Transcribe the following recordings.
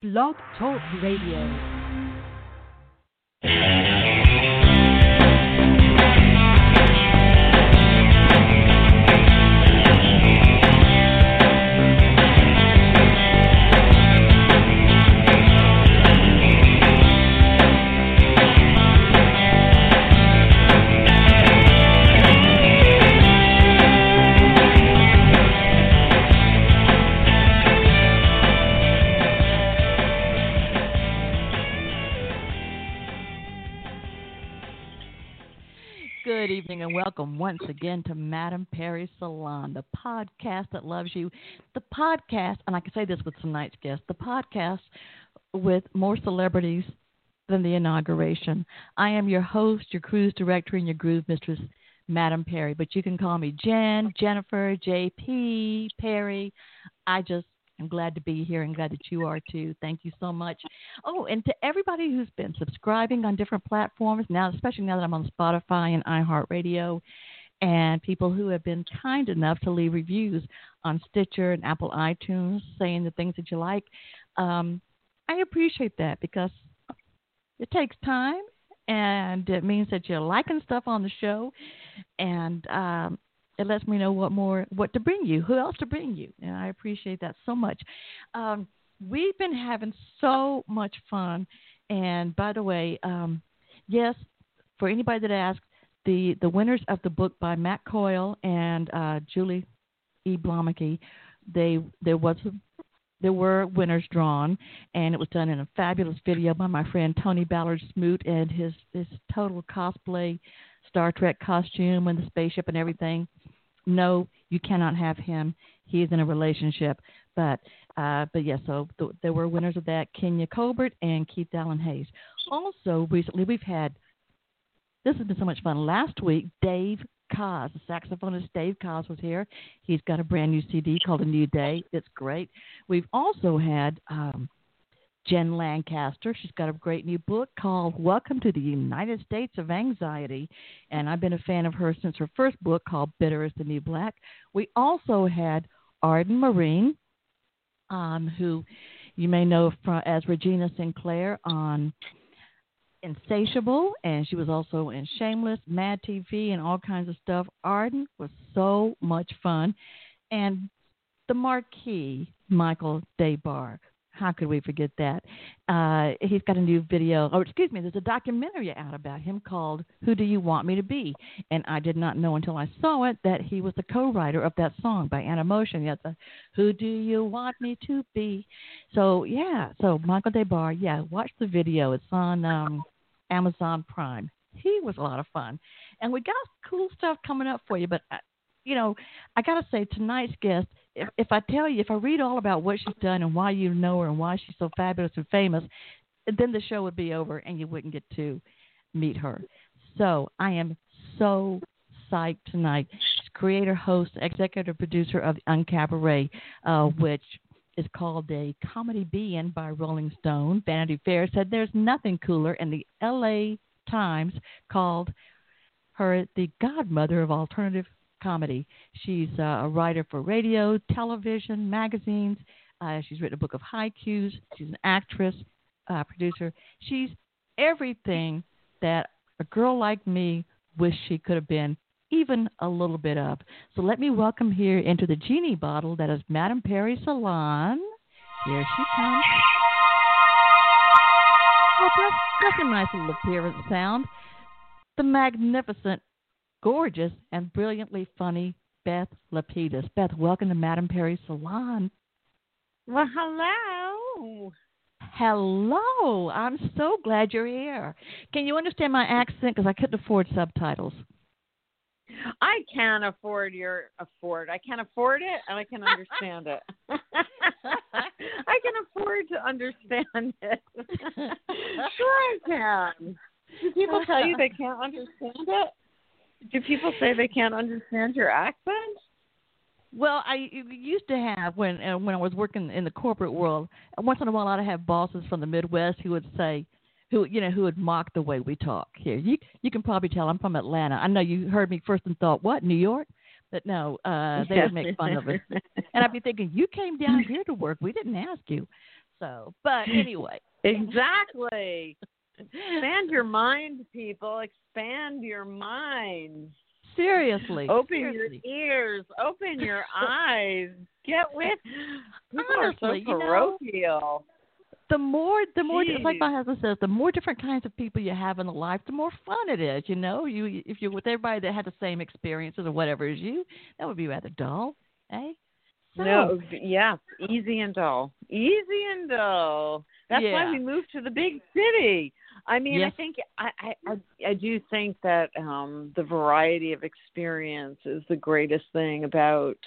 Blog Talk Radio. And welcome once again to Madame Perry Salon, the podcast that loves you. The podcast, and I can say this with tonight's guest, the podcast with more celebrities than the inauguration. I am your host, your cruise director, and your groove mistress, Madame Perry. But you can call me Jen, Jennifer, JP, Perry. I just I'm glad to be here and glad that you are too. Thank you so much. Oh, and to everybody who's been subscribing on different platforms now, especially now that I'm on Spotify and iHeartRadio, and people who have been kind enough to leave reviews on Stitcher and Apple iTunes saying the things that you like. Um, I appreciate that because it takes time and it means that you're liking stuff on the show and um, it lets me know what more what to bring you, who else to bring you, and I appreciate that so much. Um, we've been having so much fun, and by the way, um, yes, for anybody that asked, the the winners of the book by Matt Coyle and uh, Julie E. They there was a, there were winners drawn, and it was done in a fabulous video by my friend Tony Ballard Smoot and his his total cosplay Star Trek costume and the spaceship and everything no, you cannot have him. He is in a relationship. But uh, but yes, yeah, so th- there were winners of that: Kenya Colbert and Keith Allen Hayes. Also, recently we've had this has been so much fun. Last week, Dave Koz, the saxophonist Dave Koz, was here. He's got a brand new CD called A New Day. It's great. We've also had um, Jen Lancaster. She's got a great new book called Welcome to the United States of Anxiety. And I've been a fan of her since her first book called Bitter is the New Black. We also had Arden Myrin, um, who you may know from, as Regina Sinclair on Insatiable, and she was also in Shameless, Mad TV, and all kinds of stuff. Arden was so much fun. And the marquee, Michael Des Barres, how could we forget that? Uh, he's got a new video, or excuse me, there's a documentary out about him called "Who Do You Want Me to Be?" And I did not know until I saw it that he was the co-writer of that song by Animotion. Yes, the "Who Do You Want Me to Be?" So yeah, so Michael Des Barres, yeah, watch the video. It's on um, Amazon Prime. He was a lot of fun, and we got cool stuff coming up for you. But uh, you know, I gotta say tonight's guest if, if I tell you, if I read all about what she's done and why you know her and why she's so fabulous and famous, then the show would be over and you wouldn't get to meet her. So I am so psyched tonight. She's creator, host, executive producer of UnCabaret, uh, which is called a comedy be-in by Rolling Stone. Vanity Fair said there's nothing cooler, and the LA Times called her the godmother of alternative comedy. She's uh, a writer for radio, television, magazines. Uh, she's written a book of haikus. She's an actress, uh, producer. She's everything that a girl like me wish she could have been, even a little bit of. So let me welcome here into the genie bottle that is Madame Perry Salon. Here she comes. Oh, that's, that's a nice little appearance sound. The magnificent gorgeous and brilliantly funny Beth Lapides. Beth, welcome to Madame Perry Salon. Well, hello. Hello. I'm so glad you're here. Can you understand my accent? Because I couldn't afford subtitles. I can't afford your afford. I can't afford it and I can understand it. I can afford to understand it. sure I can. Do people tell you they can't understand it? Do people say they can't understand your accent? Well, I used to have when uh, when I was working in the corporate world. Once in a while, I'd have bosses from the Midwest who would say, who you know, who would mock the way we talk here. You you can probably tell I'm from Atlanta. I know you heard me first and thought, what New York? But no, uh, they would make fun of us, and I'd be thinking, you came down here to work. We didn't ask you. So, but anyway. exactly. Expand your mind, people. Expand your mind. Seriously. Open seriously. your ears. Open your eyes. Get with. People Honestly, are you know, the more the more Jeez. like my husband says, the more different kinds of people you have in the life, the more fun it is. You know, you if you're with everybody that had the same experiences or whatever as you, that would be rather dull, eh? So, No, yeah, easy and dull. Easy and dull. That's Yeah. why we moved to the big city. I mean, I think I, I I I do think that um the variety of experience is the greatest thing about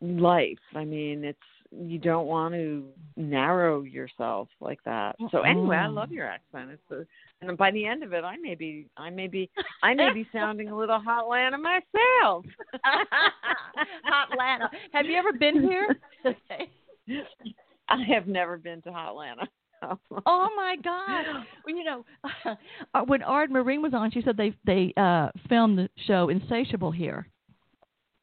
life. I mean, it's you don't want to narrow yourself like that. So anyway, I love your accent. It's a, and by the end of it, I may be I may be I may be sounding a little Hotlanta myself. Hotlanta. Have you ever been here? I have never been to Hotlanta. oh my God! Well, you know, uh, when Arden Myrin was on, she said they they uh filmed the show Insatiable here.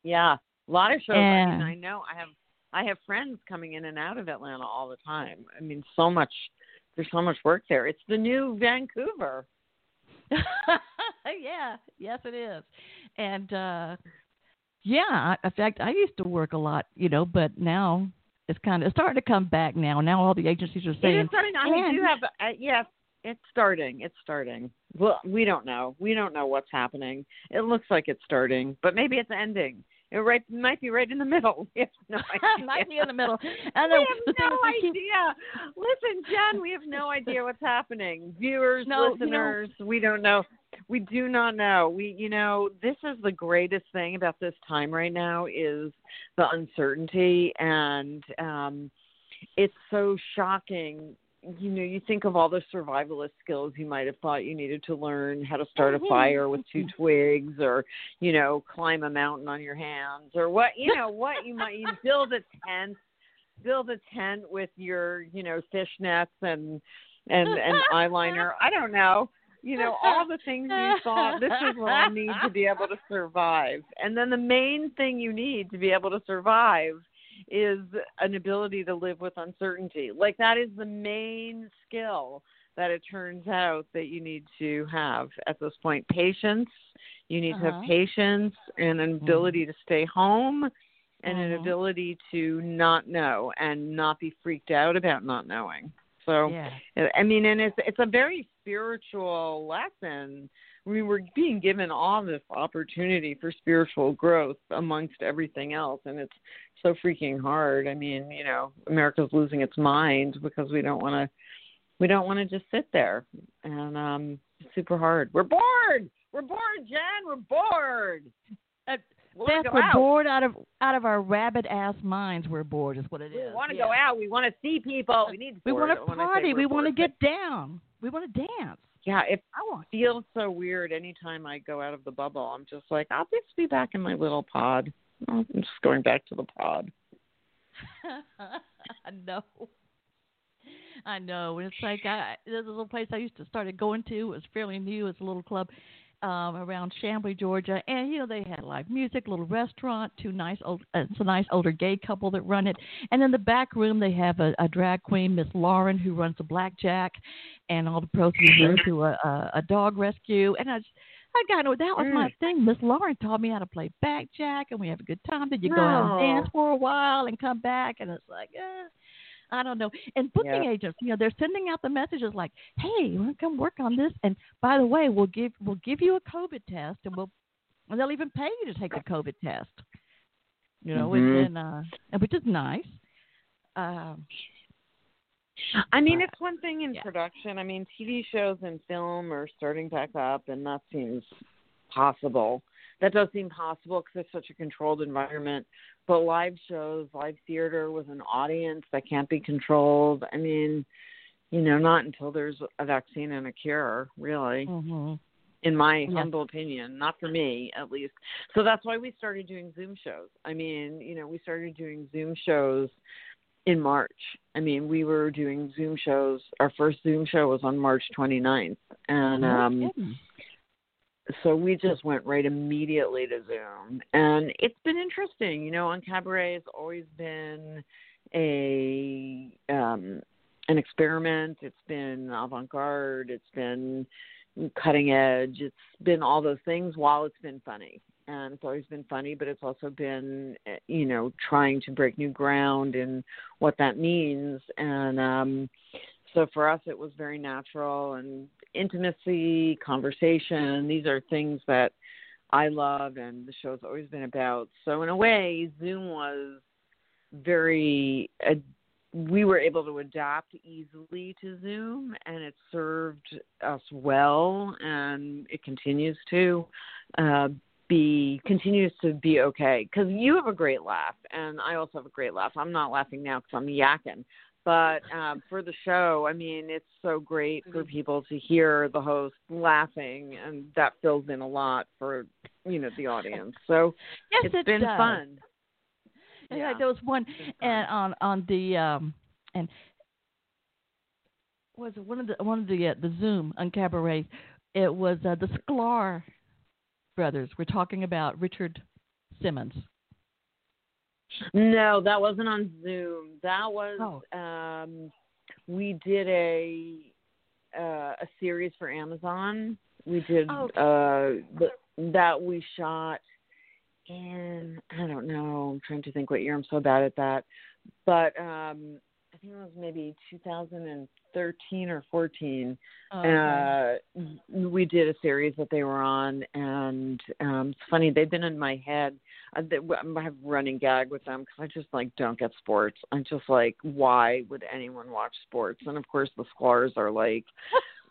Yeah, a lot of shows. I mean, I know I have I have friends coming in and out of Atlanta all the time. I mean, so much. There's so much work there. It's the new Vancouver. yeah, yes, it is. And uh yeah, in fact, I used to work a lot, you know, but now it's kind of it's starting to come back now. Now all the agencies are saying. It is starting. I and- do have. Uh, yes, it's starting. It's starting. Well, we don't know. We don't know what's happening. It looks like it's starting, but maybe it's ending. It right might be right in the middle. We have no idea. might be in the middle. And we the, have no we keep- idea. Listen, Jen, we have no idea what's happening. Viewers, No, you know- listeners, we don't know. We do not know. We, you know, this is the greatest thing about this time right now is the uncertainty, and um, it's so shocking. You know, you think of all the survivalist skills you might have thought you needed to learn how to start a Mhm. fire with two twigs, or you know, climb a mountain on your hands, or what you know, what you might you build a tent build a tent with your you know fishnets and and and eyeliner i don't know you know all the things you thought this is what i need to be able to survive and then the main thing you need to be able to survive is an ability to live with uncertainty like that is the main skill that it turns out that you need to have at this point patience you need to Uh-huh. have patience and an ability to stay home and an Mhm. ability to not know and not be freaked out about not knowing. So yeah. I mean, and it's it's a very spiritual lesson. I mean, we're being given all this opportunity for spiritual growth amongst everything else, and it's so freaking hard. I mean, you know, America's losing its mind because we don't want to we don't want to just sit there, and um, it's super hard. We're bored. We're bored, Jen. We're bored. We wanna Beth, go we're out. bored out of out of our rabid ass minds. We're bored, is what it is. We want to yeah. go out. We want to see people. We need. To We want to when I say party. we're want to bored, get down. We want to dance. Yeah, it I want. feels so weird anytime I go out of the bubble. I'm just like, I'll just be back in my little pod. I'm just going back to the pod. I know. I know. And it's like I there's a little place I used to started going to. It was fairly new. It's a little club um around Chamblee, Georgia, and you know they had live music, little restaurant, two nice old, uh, it's a nice older gay couple that run it, and in the back room they have a, a drag queen, Miss Lauren, who runs the blackjack, and all the proceeds go to a, a a dog rescue, and I. Just, I got know that was my Mm. thing. Miss Lauren taught me how to play backjack, and we have a good time. Then you go out and dance for a while and come back, and it's like, eh, I don't know. And booking Yeah. agents, you know, they're sending out the messages like, "Hey, you want to come work on this?" And by the way, we'll give we'll give you a COVID test, and we'll and they'll even pay you to take the COVID test. You know, Mhm. and then uh, which is nice. Um, I mean, But- it's one thing in yeah. production. I mean, TV shows and film are starting back up, and that seems possible. That does seem possible because it's such a controlled environment. But live shows, live theater with an audience that can't be controlled. I mean, you know, not until there's a vaccine and a cure, really. mhm. in my Yeah. humble opinion, not for me at least. So that's why we started doing Zoom shows. I mean, you know, we started doing Zoom shows in March. I mean, we were doing Zoom shows. Our first Zoom show was on March 29th. And um. So we just went right immediately to Zoom. And it's been interesting. You know, UnCabaret has always been a um, an experiment. It's been avant garde. It's been cutting edge. It's been all those things while it's been funny. And it's always been funny, but it's also been, eh, you know, trying to break new ground and what that means. And um, so for us, it was very natural and intimacy, conversation. These are things that I love, and the show's always been about. So in a way, Zoom was very. Uh, we were able to adapt easily to Zoom, and it served us well, and it continues to uh, be continues to be okay. Because you have a great laugh, and I also have a great laugh. I'm not laughing now because I'm yakking, but um, for the show, I mean, it's so great for mm-hmm. people to hear the host laughing, and that fills in a lot for you know the audience. So yes, it's it been does. fun. Yeah, there was one and on on the um and was it one of the one of the uh, the Zoom UnCabaret? It was uh, the Sklar brothers. We're talking about Richard Simmons. No, that wasn't on Zoom. That was oh. um we did a uh, a series for Amazon. We did oh, uh that we shot in I don't know, I'm trying to think what year I'm so bad at that. But um I think it was maybe 2013 or 14. Oh, okay. uh, we did a series that they were on, and um, it's funny they've been in my head. I, I have running gag with them because I just like don't get sports. I'm just like, why would anyone watch sports? And of course, the Sklars are like,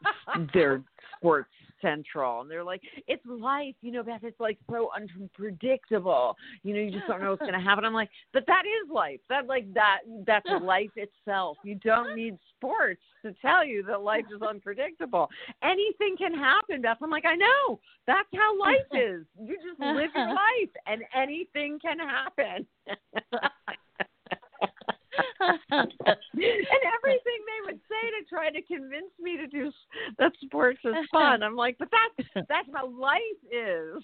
they're sports central. And they're like it's life you know beth. It's like so unpredictable. You know you just don't know what's going to happen. I'm like but that is life. That like that that's life itself. You don't need sports to tell you that life is unpredictable. Anything can happen beth. I'm like i know. That's how life is. You just live your life and anything can happen. And everything they would say to try to convince me to do that sports is fun. I'm like, but that's that's how life is.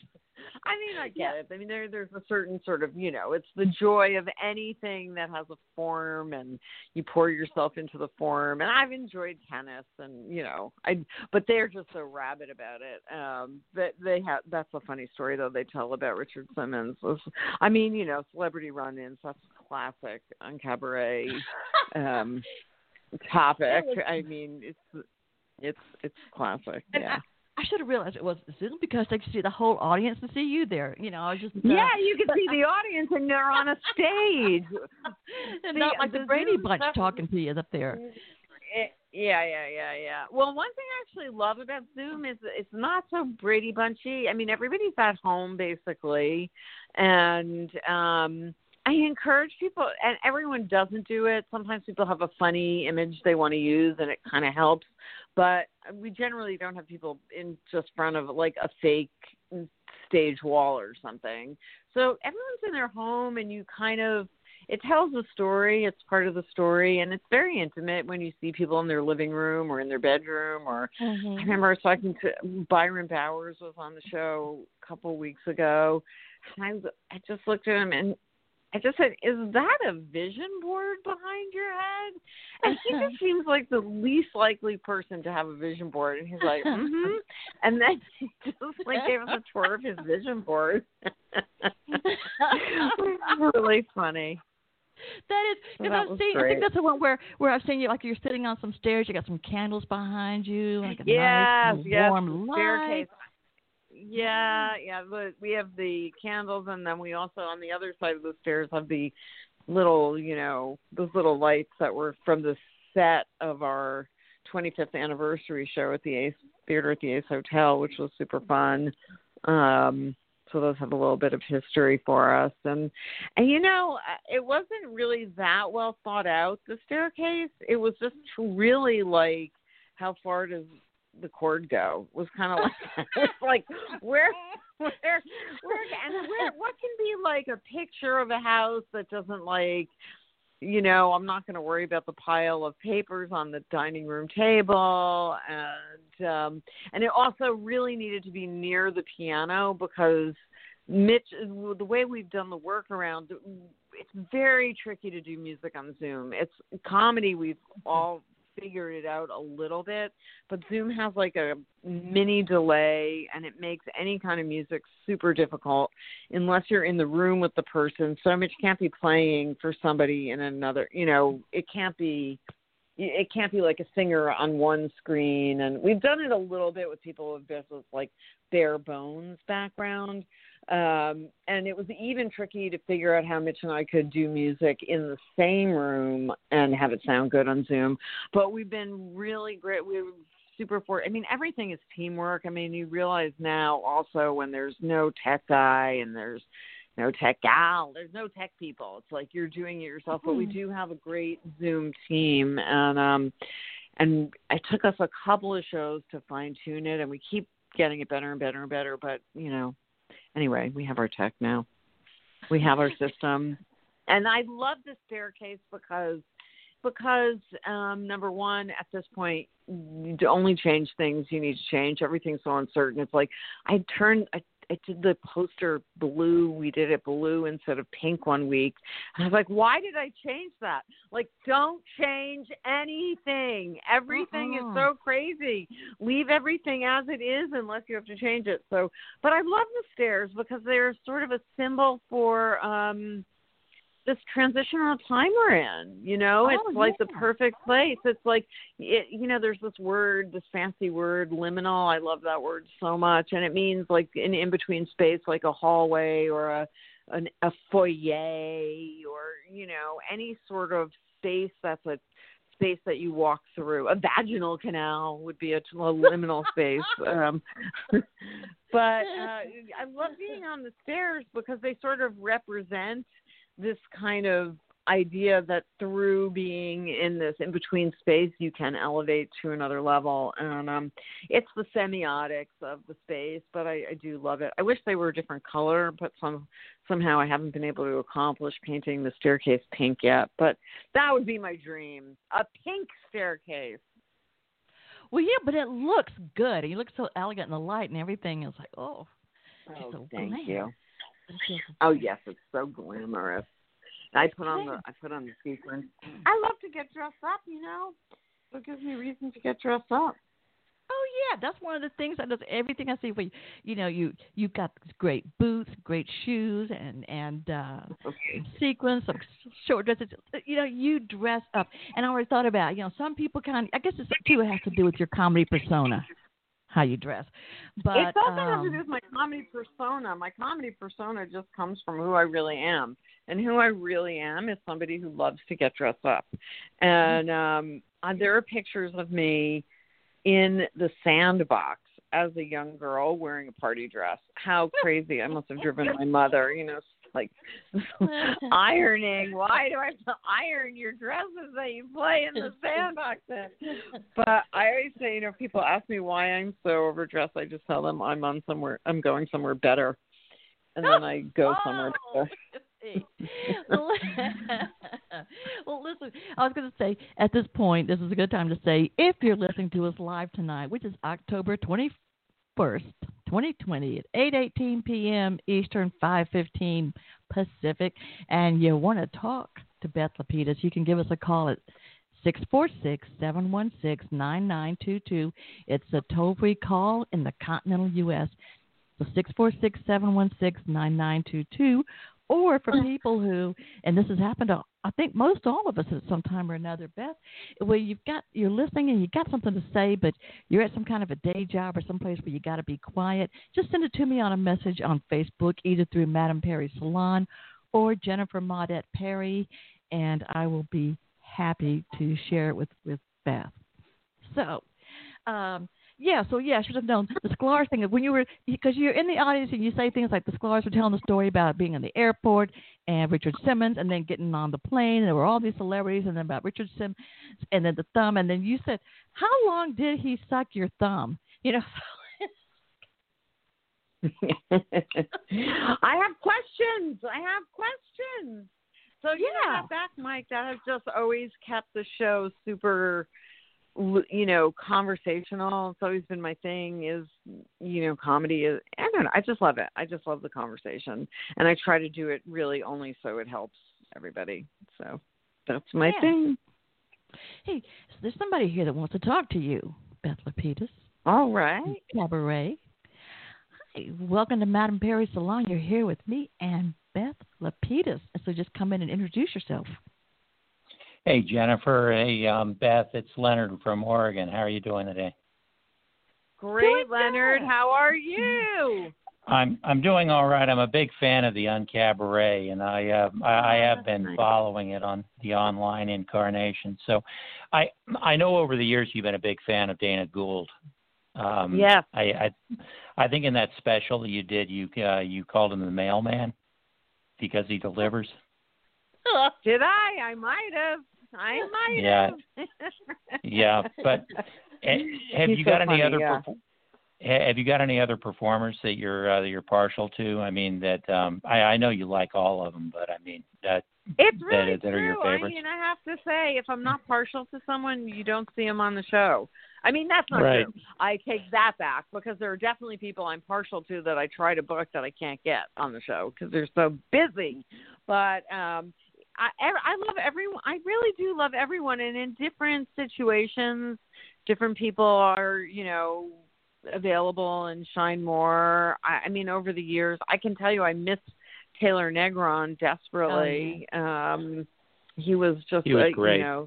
I mean, I get it. I mean, there there's a certain sort of you know, it's the joy of anything that has a form, and you pour yourself into the form. And I've enjoyed tennis, and you know, I but they're just so rabid about it. Um, that they have that's a funny story though they tell about Richard Simmons. I mean, you know, celebrity run-ins. That's classic UnCabaret um, topic. I mean, it's it's it's classic. Yeah. I should have realized it was Zoom because they could see the whole audience and see you there. You know, I was just uh, yeah, you could see the audience and they're on a stage, and not like the, the Brady Zoom Bunch stuff. talking to you up there. It, yeah, yeah, yeah, yeah. Well, one thing I actually love about Zoom is it's not so Brady Bunchy. I mean, everybody's at home basically, and um I encourage people, and everyone doesn't do it. Sometimes people have a funny image they want to use, and it kind of helps. But we generally don't have people in just front of like a fake stage wall or something. So everyone's in their home, and you kind of it tells a story. It's part of the story, and it's very intimate when you see people in their living room or in their bedroom. Or mm-hmm. I remember I was talking to Byron Bowers was on the show a couple of weeks ago. And I I just looked at him and I just said, "Is that a vision board behind your head?" And he just seems like the least likely person to have a vision board. And he's like, "Mm-hmm," and then he just like gave us a tour of his vision board. really funny. That is because well, I'm seeing. I think that's the one where where I've seen you like you're sitting on some stairs. You got some candles behind you, like a yes, nice yes, warm light. staircase. Yeah, yeah. But we have the candles, and then we also on the other side of the stairs have the little, you know, those little lights that were from the set of our 25th anniversary show at the Ace Theater at the Ace Hotel, which was super fun. Um, so those have a little bit of history for us, and and you know, it wasn't really that well thought out. The staircase, it was just really like how far does the cord go was kind of like like where where where and where what can be like a picture of a house that doesn't like you know i'm not going to worry about the pile of papers on the dining room table and um and it also really needed to be near the piano because Mitch, the way we've done the workaround, it's very tricky to do music on Zoom. It's comedy. We've all figured it out a little bit, but Zoom has like a mini delay and it makes any kind of music super difficult unless you're in the room with the person. So much can't be playing for somebody in another, you know, it can't be it can't be like a singer on one screen and we've done it a little bit with people with this like bare bones background um, and it was even tricky to figure out how Mitch and I could do music in the same room and have it sound good on Zoom. But we've been really great. We are super for. I mean, everything is teamwork. I mean, you realize now also when there's no tech guy and there's no tech gal, there's no tech people. It's like you're doing it yourself. Mm-hmm. But we hmm. do have a great Zoom team, and um, and it took us a couple of shows to fine tune it, and we keep getting it better and better and better. But you know, anyway, we have our tech now. We have our system. And I love the staircase because because um number one at this point you only change things you need to change everything's so uncertain it's like i turned i I did the poster blue. We did it blue instead of pink one week. And I was like, why did I change that? Like, don't change anything. Everything uh-uh. is so crazy. Leave everything as it is unless you have to change it. So, but I love the stairs because they're sort of a symbol for um this transitional time we're in. You know, oh, it's like the perfect place. It's like, it, you know, there's this word, this fancy word, liminal. I love that word so much, and it means like an in between space, like a hallway or a an, a foyer or you know any sort of space that's a space that you walk through. A vaginal canal would be a, a liminal space. Um, but uh, I love being on the stairs because they sort of represent this kind of idea that through being in this in between space you can elevate to another level. And um it's the semiotics of the space but I, I do love it. I wish they were a different color but some somehow i haven't been able to accomplish painting the staircase pink yet. But that would be my dream a pink staircase. Well yeah but it looks good. You look so elegant in the light and everything. Is like oh oh thank you Oh yes, it's so glamorous. I put on the I put on the sequins. I love to get dressed up, you know. It gives me reason to get dressed up. Oh yeah, that's one of the things that does everything I see. For you, you know, you you got great boots, great shoes, and and uh okay. sequins, some short dresses. You know, you dress up. And I always thought about, you know, some people kind of. I guess it's too it has to do with your comedy persona how you dress. But it's also um, has to do with my comedy persona. My comedy persona just comes from who I really am, and who I really am is somebody who loves to get dressed up. And um, there are pictures of me in the sandbox as a young girl wearing a party dress. How crazy! I must have driven my mother, you know, like ironing. Why do I have to iron your dresses that you play in the sandbox in? But I always say, you know, people ask me why I'm so overdressed. I just tell them I'm on somewhere. I'm going somewhere better, and then I go oh, somewhere better. well, listen, I was going to say at this point, this is a good time to say if you're listening to us live tonight, which is October 21st, 2020 at 8:18 p.m. Eastern, 5:15 Pacific, and you want to talk to Beth Lapides, you can give us a call at 646-716-9922. It's a toll-free call in the continental U.S. So 646-716-9922 or for people who, and this has happened to, I think most all of us at some time or another, Beth, where you've got, you're listening and you've got something to say, but you're at some kind of a day job or someplace where you got to be quiet, just send it to me on a message on Facebook, either through Madame Perry Salon or Jennifer Maudette Perry, and I will be happy to share it with, with Beth. So, um, yeah, so yeah, I should have known the Sklar thing. When you were, because you're in the audience and you say things like the Sklars were telling the story about being in the airport and Richard Simmons, and then getting on the plane. And there were all these celebrities, and then about Richard Simmons, and then the thumb, and then you said, "How long did he suck your thumb?" You know. I have questions. I have questions. So yeah, that back, Mike, that has just always kept the show super you know conversational. It's always been my thing is you know comedy is i don't know i just love it. I just love the conversation. And i try to do it really only so it helps everybody. So that's my yeah. thing. Hey there's somebody here that wants to talk to you? Beth Lapides. All right. Cabaret. Hi welcome to madame perry salon. You're here with me and Beth Lapides. So just come in and introduce yourself Hey, Jennifer. Hey, um, Beth. It's Leonard from Oregon. How are you doing today? Great, Leonard. How are you? I'm I'm doing all right. I'm a big fan of the UnCabaret, and I uh, I, I have been nice. following it on the online incarnation. So, I I know over the years you've been a big fan of Dana Gould. Um, Yes. I, I I think in that special that you did, you uh, you called him the mailman because he delivers. Did I? I might have. I might Yeah. have. Yeah, but eh, have He's you so got any funny, other yeah. perf- have you got any other performers that you're uh, that you're partial to? I mean that um I I know you like all of them, but I mean that It's that- really that are your true. I favorites? mean, I have to say, if I'm not partial to someone, you don't see them on the show. I mean, that's not Right. true. I take that back because there are definitely people I'm partial to that I try to book that I can't get on the show because they're so busy. But um I I love everyone. I really do love everyone, and in different situations, different people are you know available and shine more. I, I mean, over the years, I can tell you, I miss Taylor Negron desperately. Um, he was just He was a, great. you know,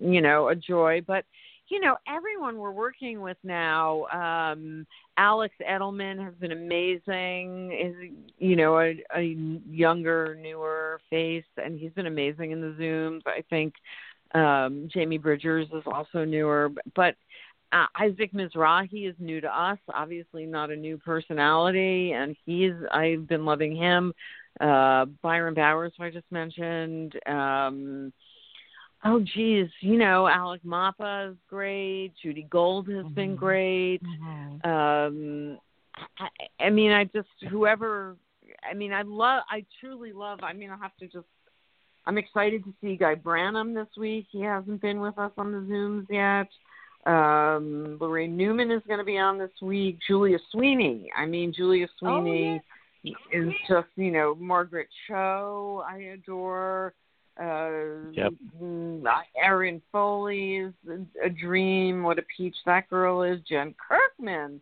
you know, a joy. But you know, everyone we're working with now, um, Alex Edelman has been amazing. Is you know a, a younger, newer face, and he's been amazing in the Zooms. I think um, Jamie Bridgers is also newer, but uh, Isaac Mizrahi is new to us. Obviously, not a new personality, and he's I've been loving him. Uh, Byron Bowers, who I just mentioned. Um, oh, geez, you know, Alec Mapa is great. Judy Gold has been Mhm. great. Mhm. Um, I, I mean, I just whoever. I mean, I love. I truly love. I mean, I have to just. I'm excited to see Guy Branum this week. He hasn't been with us on the Zooms yet. Um, Laraine Newman is going to be on this week. Julia Sweeney. I mean, Julia Sweeney is just you know Margaret Cho. I adore. Uh, Yep. mm, Erin Foley is a, dream. What a peach that girl is. Jen Kirkman.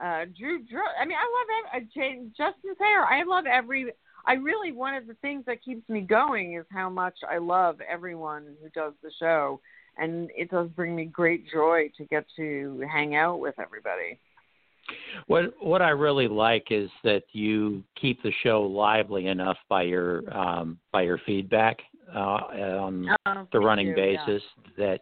Uh, Drew, Drew. I mean, I love ev- uh, Justin Thayer. I love every. I really one of the things that keeps me going is how much I love everyone who does the show, and it does bring me great joy to get to hang out with everybody. What what I really like is that you keep the show lively enough by your um by your feedback uh on Oh, the running you, yeah. basis that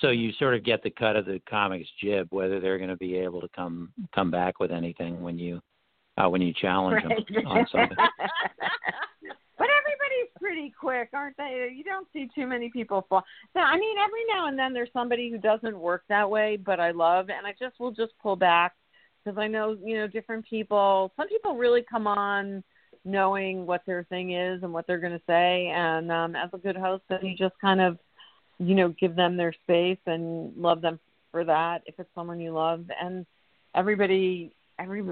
so you sort of get the cut of the comics jib whether they're going to be able to come come back with anything when you uh, when you challenge them on something. but everybody's pretty quick, aren't they? You don't see too many people fall. So, I mean, every now and then there's somebody who doesn't work that way, but I love, and I just will just pull back because I know, you know, different people. Some people really come on knowing what their thing is and what they're going to say, and um, as a good host, then you just kind of, you know, give them their space and love them for that if it's someone you love, and everybody every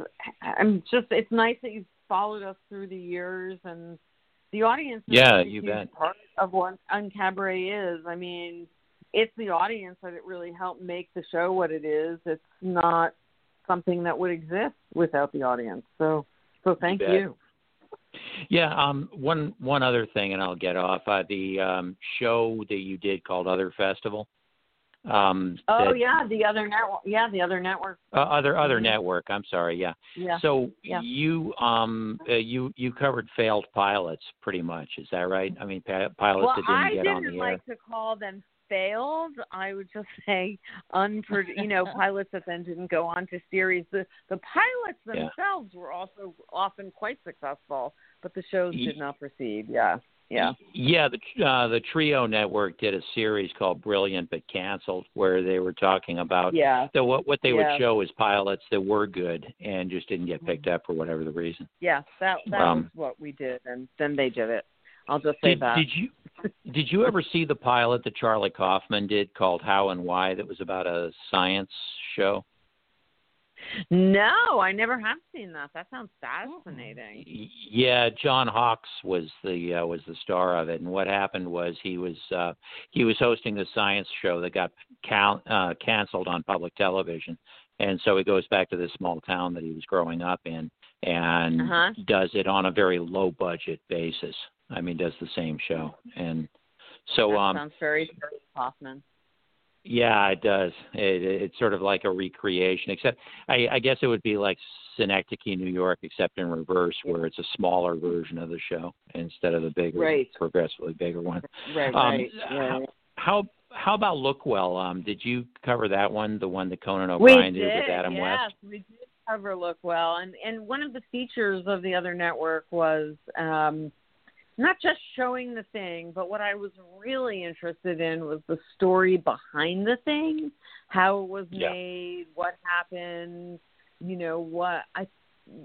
I'm just it's nice that you've followed us through the years and the audience Yeah, a you bet. part of what UnCabaret is. I mean, it's the audience that it really helped make the show what it is. It's not something that would exist without the audience. So so thank bet. you. Yeah, um one one other thing and I'll get off. Uh, the um show that you did called Other Festival. Um Oh that- yeah, the other network. Yeah, the other network. uh, other other Mhm. network, I'm sorry, yeah. Yeah. So Yeah. you um uh, you you covered failed pilots pretty much, is that right? I mean pi- pilots well, that didn't I get didn't on the like air. to call them failed. I would just say unpro- you know, pilots that then didn't go on to series. The the pilots Yeah. themselves were also often quite successful, but the shows did not proceed. Yeah. Yeah. Yeah, the uh, the Trio Network did a series called Brilliant but Canceled, where they were talking about Yeah. the, what what they Yeah. would show is pilots that were good and just didn't get picked up for whatever the reason. Yeah. That that Um, was what we did and then they did it. I'll just say did, that. Did you did you ever see the pilot that Charlie Kaufman did called How and Why that was about a science show? No, I never have seen that. That sounds fascinating. Yeah, John Hawkes was the uh, was the star of it, and what happened was he was uh, he was hosting the science show that got cal- uh, canceled on public television, and so he goes back to this small town that he was growing up in, and Uh-huh. does it on a very low budget basis. I mean, does the same show, and so that um, sounds very Kaufman. yeah, it does. It, it's sort of like a recreation, except I, I guess it would be like Synecdoche, New York, except in reverse, where it's a smaller version of the show instead of the bigger, Right. progressively bigger one. Right, Um, right. Yeah. How how about Lookwell? Um, did you cover that one? The one that Conan O'Brien did, did with Adam yes, West? we did cover Lookwell, and and one of the features of the other network was um, not just showing the thing, but what I was really interested in was the story behind the thing, how it was Yeah. made, what happened, you know, what I,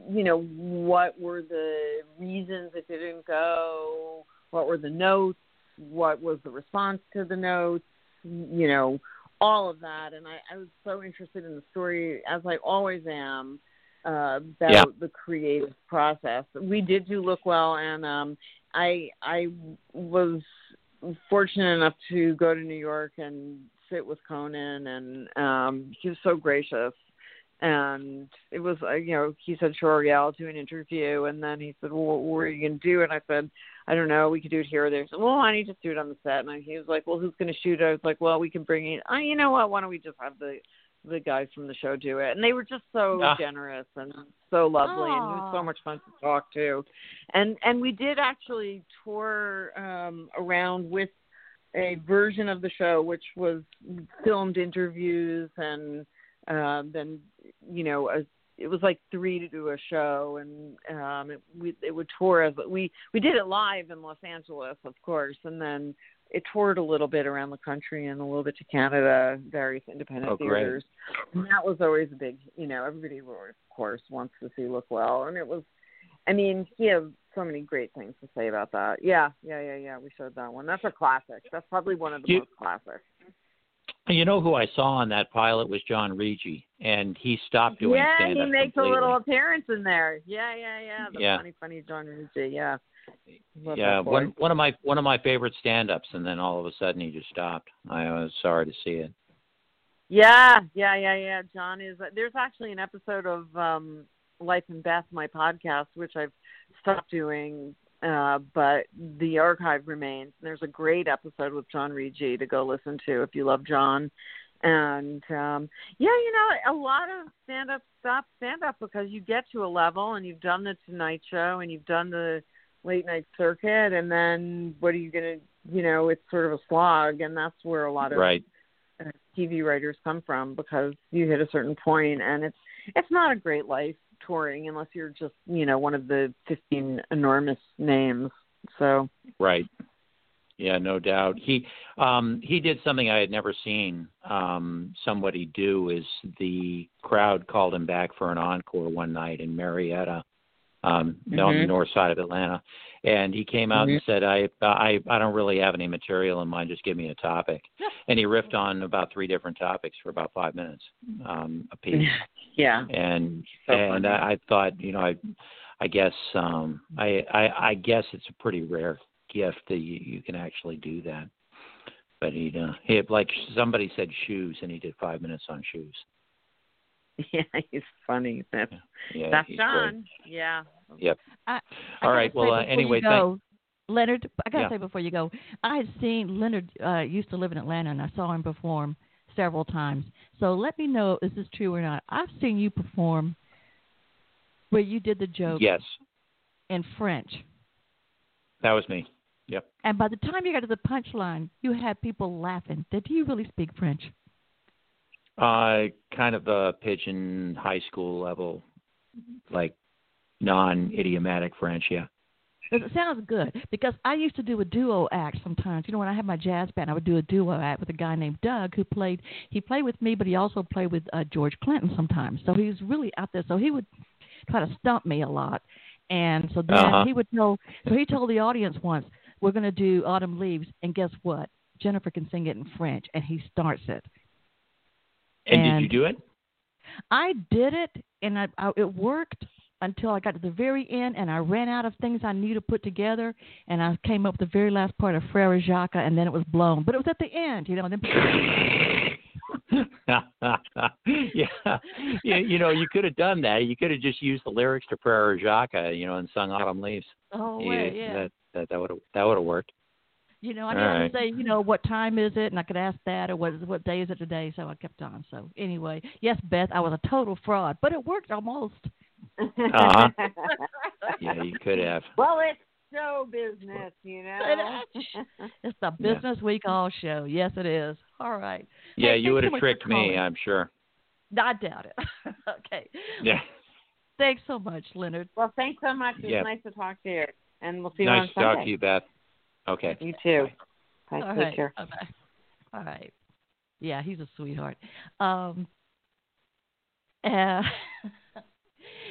you know, what were the reasons it didn't go, what were the notes, what was the response to the notes, you know, all of that. And I, I was so interested in the story, as I always am, uh, about Yeah. the creative process. We did do Lookwell, and um, I I was fortunate enough to go to New York and sit with Conan, and um, he was so gracious. And it was, uh, you know, he said, "Sure, yeah, I'll do an interview." And then he said, "Well, what are you gonna do?" And I said, "I don't know. We could do it here or there." He said, "Well, don't you just do it on the set?" And I, he was like, "Well, who's gonna shoot?" it? I was like, "Well, we can bring in. Uh, you know what? Why don't we just have the the guys from the show do it?" And they were just so Ah. generous and so lovely, and it was so much fun to talk to. And and we did actually tour um, around with a version of the show which was filmed interviews and uh, then you know a, it was like three to do a show and um it we it would tour as we we did it live in Los Angeles of course and then it toured a little bit around the country and a little bit to Canada various independent Oh, theaters and that was always a big you know everybody of course wants to see Lookwell and it was I mean, he has so many great things to say about that. Yeah, yeah, yeah, yeah. We showed that one. That's a classic. That's probably one of the You- most classic. You know who I saw on that pilot was John Riggi, and he stopped doing yeah, stand he makes completely. a little appearance in there. Yeah, yeah, yeah. The Yeah. funny, funny John Riggi, Yeah. Yeah, one one of my one of my favorite stand-ups, and then all of a sudden he just stopped. I was sorry to see it. Yeah, yeah, yeah, yeah. John is. There's actually an episode of um Life and Beth, my podcast, which I've stopped doing, uh, but the archive remains. There's a great episode with John Riggi to go listen to if you love John. And um yeah, you know, a lot of stand up stop stand up because you get to a level and you've done the Tonight Show and you've done the late night circuit, and then what are you gonna? You know, it's sort of a slog, and that's where a lot of Right. uh, TV writers come from because you hit a certain point and it's it's not a great life touring unless you're just you know one of the 15 enormous names so Right. Yeah, no doubt. He um he did something I had never seen um somebody do is the crowd called him back for an encore one night in Marietta um on the Mhm. north side of Atlanta and he came out and said I I I don't really have any material in mind just give me a topic. And he riffed on about three different topics for about 5 minutes um a piece yeah and So and. I, I thought you know I I guess um I, I I guess it's a pretty rare gift that you, you can actually do that. But he uh, he had, like somebody said shoes and he did five minutes on shoes. yeah he's funny that's Yeah, that's he's great. John yeah Yep. I All right. gotta Well, uh, anyway, you thank- go, Leonard, I gotta Yeah. say before you go, I had seen Leonard uh, used to live in Atlanta, and I saw him perform several times. So let me know if this is true or not. I've seen you perform where you did the joke Yes, in French, that was me. Yep. and by the time you got to the punchline, you had people laughing. Did you really speak French? Uh, kind of a pigeon high school level, like non-idiomatic French. yeah. It sounds good because I used to do a duo act sometimes. You know, when I had my jazz band, I would do a duo act with a guy named Doug who played. He played with me, but he also played with uh, George Clinton sometimes. So he was really out there. So he would try to stump me a lot, and so then Uh-huh. he would tell. So he told the audience once, we're going to do Autumn Leaves, and guess what? Jennifer can sing it in French, and he starts it. And, And- did you do it? I did it, and I, I, it worked until I got to the very end, and I ran out of things I knew to put together, and I came up with the very last part of Frere Jacques, and then it was blown. But it was at the end, you know. And then yeah, yeah. You know, you could have done that. You could have just used the lyrics to Frere Jacques, you know, and sung Autumn Leaves. oh You- wait, yeah. That that that would have that would have worked. You know, I All didn't right. say, you know, what time is it, and I could ask that, or what what day is it today. So I kept on. So anyway, yes, Beth, I was a total fraud, but it worked almost. Uh-huh. Yeah, you could have. well, it's show business, you know. It's the Yeah. Business Week All Show. Yes, it is. All right. Yeah, Hey, you would thanks so have tricked me, calling. I'm sure. I doubt it. okay. Yeah. Thanks so much, Leonard. well, thanks so much. It was Yeah. nice to talk to you, and we'll see you nice on to Sunday. talk to you, Beth. Okay. You too. Bye. All Take care. Bye-bye. All right. Yeah, he's a sweetheart. Um, uh,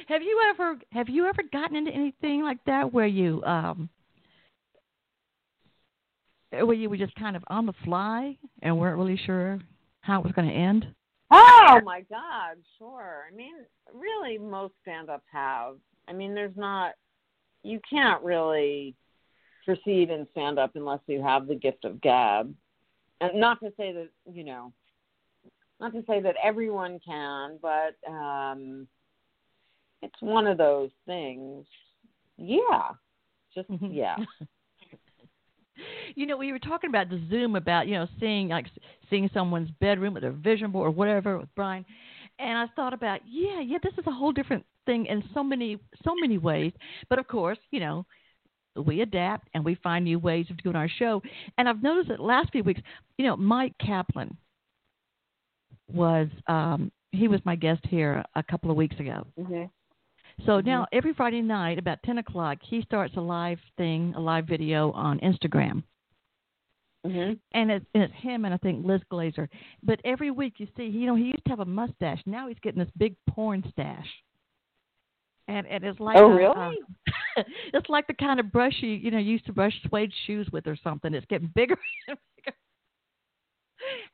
have you ever have you ever gotten into anything like that where you um where you were just kind of on the fly and weren't really sure how it was going to end? Oh my God, sure. I mean, really, most stand-ups have. I mean, there's not. You can't really proceed in stand-up unless you have the gift of gab, and not to say that you know, not to say that everyone can, but um, it's one of those things. Yeah, just Mhm. yeah. you know, we were talking about the Zoom about you know seeing like seeing someone's bedroom with their vision board or whatever with Brian, and I thought about yeah, yeah, this is a whole different thing in so many so many ways. But of course, you know, we adapt and we find new ways of doing our show. And I've noticed that last few weeks, you know, Myq Kaplan was um he was my guest here a couple of weeks ago. Mhm. So now every Friday night about ten o'clock, he starts a live thing, a live video on Instagram, Mhm. and it's, and it's him and I think Liz Glazer. But every week you see, you know, he used to have a mustache. Now he's getting this big porn stash, and and it's like Oh, a, really? uh, it's like the kind of brush you you know used to brush suede shoes with or something. It's getting bigger and bigger,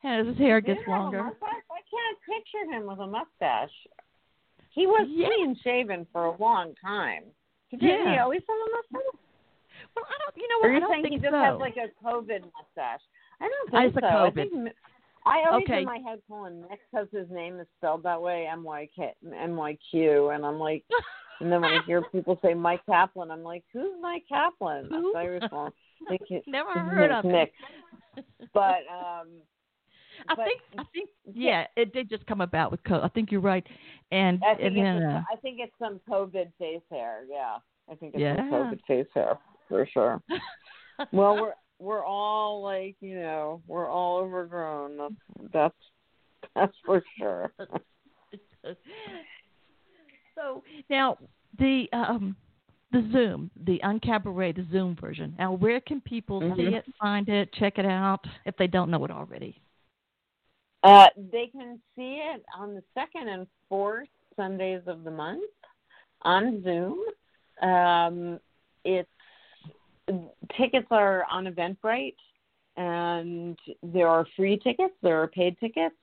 as his hair gets longer. I can't picture him with a mustache. He was Yeah. clean shaven for a long time. Did he Yeah. always have a mustache? Well, I don't, you know what? are I you don't saying think he just so. has like a COVID mustache? I don't Uh, think it's a so. I COVID. think m- I always Okay. in my head pulling Nick because his name is spelled that way, M Y K M Y Q, and I'm like, and then when I hear people say Mike Kaplan, I'm like, who's Mike Kaplan? Who? That's what I. Think Never heard of him. Nick. But um, I but- think I think yeah, it did just come about with COVID. I think you're right, and I think and then it's uh, I think it's some COVID face hair. Yeah, I think it's Yeah. some COVID face hair for sure. well, we're we're all like you know we're all overgrown. That's that's that's for sure. So now the um the Zoom, the UnCabaret, the Zoom version. Now, where can people see Mhm. it, find it, check it out if they don't know it already? Uh, they can see it on the second and fourth Sundays of the month on Zoom. Um, it's tickets are on Eventbrite, and there are free tickets. There are paid tickets,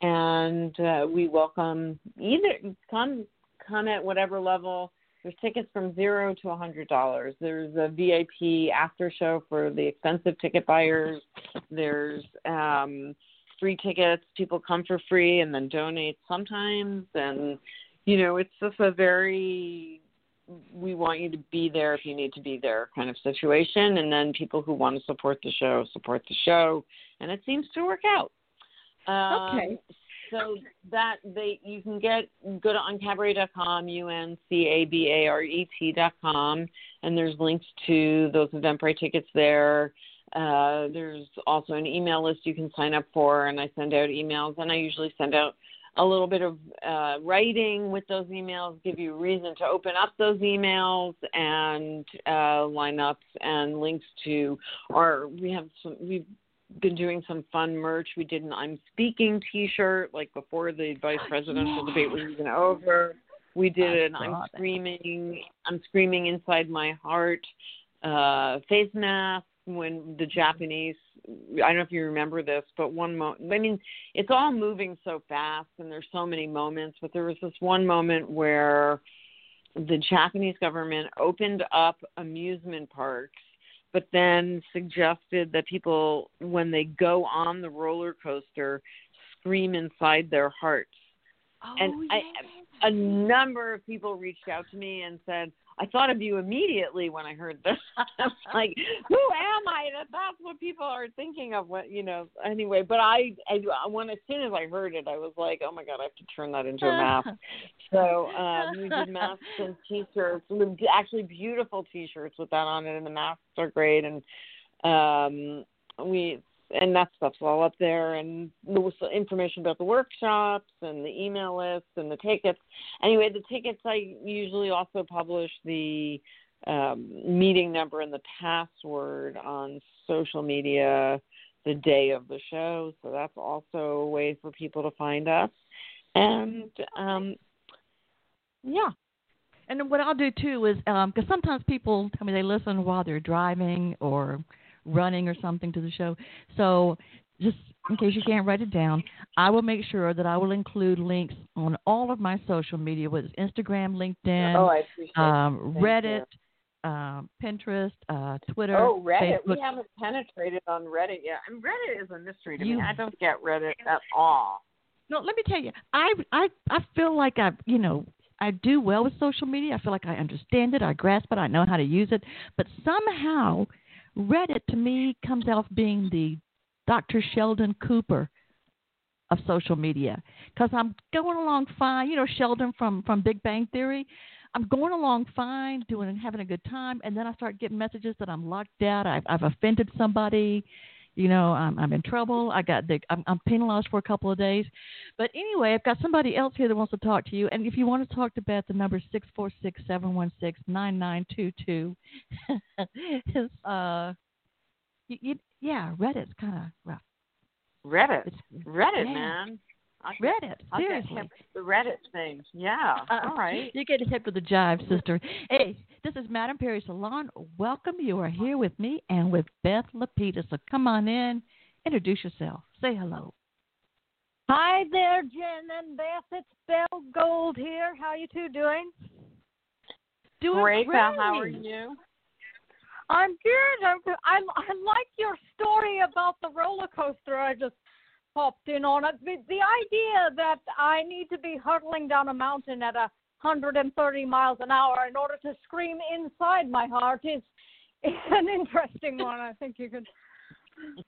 and uh, we welcome either come come at whatever level. There's tickets from zero to a hundred dollars. There's a VIP after show for the expensive ticket buyers. There's um, free tickets. People come for free and then donate sometimes. And, you know, it's just a very, we want you to be there if you need to be there kind of situation. And then people who want to support the show, support the show. And it seems to work out. Um, Okay. So that they you can get go to uncabaret.com, u n c a b a r e t dot com, and there's links to those Eventbrite tickets there. Uh, there's also an email list you can sign up for, and I send out emails, and I usually send out a little bit of uh, writing with those emails, give you a reason to open up those emails, and uh, lineups and links to, our. we have some, we've been doing some fun merch. We did an I'm Speaking t shirt, like before the vice presidential debate was even over. We did an I'm. Screaming, I'm Screaming Inside My Heart uh, face mask when the Japanese. I don't know if you remember this, but one moment. I mean, it's all moving so fast, and there's so many moments. But there was this one moment where the Japanese government opened up amusement parks but then suggested that people, when they go on the roller coaster, scream inside their hearts. Oh, and yeah. I, a number of people reached out to me and said, I thought of you immediately when I heard this. I was like, who am I? That that's what people are thinking of. What you know. Anyway, but I, I when as soon as I heard it, I was like, oh my god, I have to turn that into a mask. so um, we did masks and t-shirts. Actually, beautiful t-shirts with that on it, and the masks are great. And um, we and that stuff's all up there and the information about the workshops and the email lists and the tickets. Anyway the tickets i usually also publish the um, meeting number and the password on social media the day of the show so that's also a way for people to find us. And um, yeah. And what I'll do too is because sometimes people tell me they listen while they're driving or running or something to the show. So just in case you can't write it down, I will make sure that I will include links on all of my social media, whether it's Instagram, LinkedIn, oh i appreciate um, Reddit, um, Pinterest, uh, Twitter, Oh, Reddit. Facebook. We haven't penetrated on Reddit yet. And Reddit is a mystery to You- me. I don't get Reddit at all. No, let me tell you, I I I feel like I you know I do well with social media. I feel like I understand it, I grasp it, I know how to use it. But somehow, Reddit to me comes off being the Dr. Sheldon Cooper of social media because I'm going along fine. You know Sheldon from from Big Bang Theory. I'm going along fine, doing and having a good time, and then I start getting messages that I'm locked out. I've, I've offended somebody. You know, I'm, I'm in trouble. I got the, I'm, I'm penalized for a couple of days. But anyway, I've got somebody else here that wants to talk to you. And if you want to talk to Beth, the number is six four six seven one six nine nine two two. Is uh, you, you, yeah, Reddit's kind of rough. Reddit. It's, Reddit, yeah. man. I'll get, Reddit, I'll get seriously. the Reddit thing. Yeah. Uh, All right. You get hip with the jive, sister. Hey, this is Madame Perry Salon. Welcome. You are here with me and with Beth Lapides. So come on in, introduce yourself, say hello. Hi there, Jen and Beth. It's Belle Gold here. How you two doing? Doing Great. great. Beth. How are you? I'm good. I'm good. I I like your story about the roller coaster. I just popped in on it. The, the idea that I need to be hurtling down a mountain at a 130 miles an hour in order to scream inside my heart is, is an interesting one. I think you could.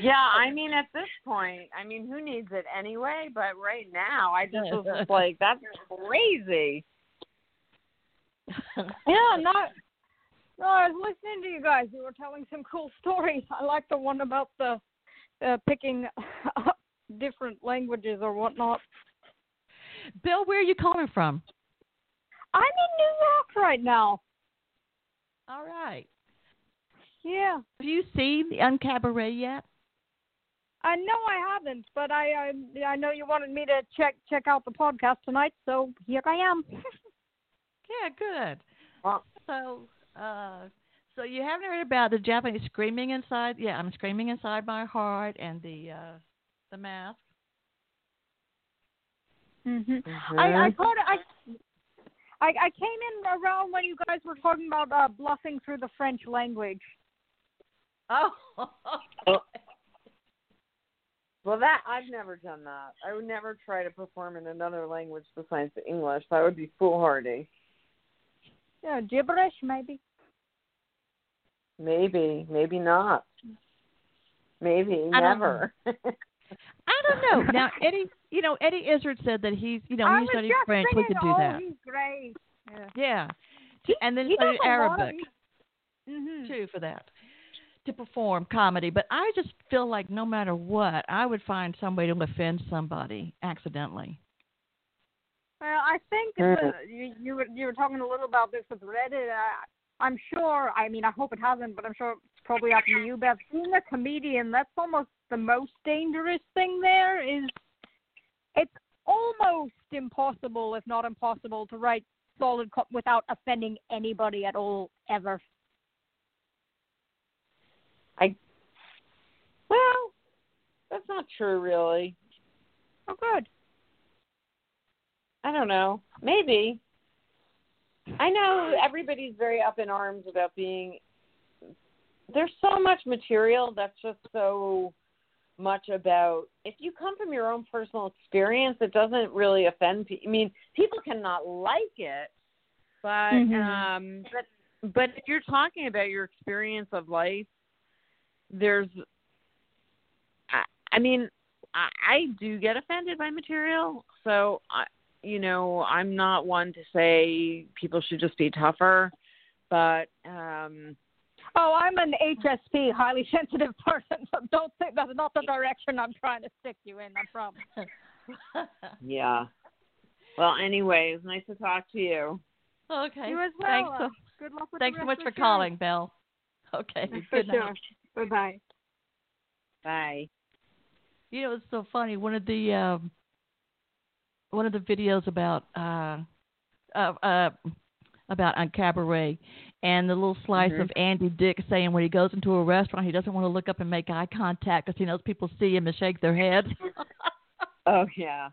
Yeah, I mean, at this point, I mean, who needs it anyway? But right now, I just was just like, that's crazy. Yeah, no, no. I was listening to you guys. You were telling some cool stories. I like the one about the uh, picking up different languages or whatnot. Bill, where are you calling from? I'm in New York right now. All right. Yeah, Have you seen the UnCabaret yet? I know I haven't, but I I, I know you wanted me to check check out the podcast tonight, so here I am. Yeah, good. Well, So, uh, so you haven't heard about the Japanese screaming inside? Yeah, I'm screaming inside my heart and the uh, the mask. mhm. mhm. I I thought I. I, I came in around when you guys were talking about uh, bluffing through the French language. Oh. Well, that I've never done that. I would never try to perform in another language besides English. That would be foolhardy. Yeah, gibberish maybe. Maybe, maybe not. Maybe I don't never. I don't know. Now Eddie, you know Eddie Izzard said that he's, you know, I when he studied French, we could do oh, that. he's great. Yeah. Yeah, He- and then he studied does a lot of- Arabic Mhm. too for that to perform comedy. But I just feel like no matter what, I would find some way to offend somebody accidentally. Well, I think Mhm. the, you you were you were talking a little about this with Reddit. I, I'm sure. I mean, I hope it hasn't, but I'm sure it's probably happened to you, Beth. Being a comedian, that's almost the most dangerous thing. There is, it's almost impossible, if not impossible, to write solid co- without offending anybody at all ever. I well, that's not true, really. Oh, good. I don't know. Maybe. I know everybody's very up in arms about being. There's so much material that's just so much about. If you come from your own personal experience, it doesn't really offend people. I mean, people cannot like it, but Mhm. um, but but if you're talking about your experience of life, there's. I, I mean, I, I do get offended by material, so I, you know, I'm not one to say people should just be tougher, but um Oh, I'm an HSP, highly sensitive person, so don't think that's not the direction I'm trying to stick you in. I promise. yeah. Well, anyway, it's nice to talk to you. okay. You as well. Thanks so, Good luck with thanks the so much for the show. calling, Belle. Okay. For Good night. sure. Bye bye. Bye. You know, it's so funny. One of the um, one of the videos about uh, uh, uh, about UnCabaret, and the little slice Mhm. of Andy Dick saying when he goes into a restaurant, he doesn't want to look up and make eye contact because he knows people see him and shake their heads. Oh yeah.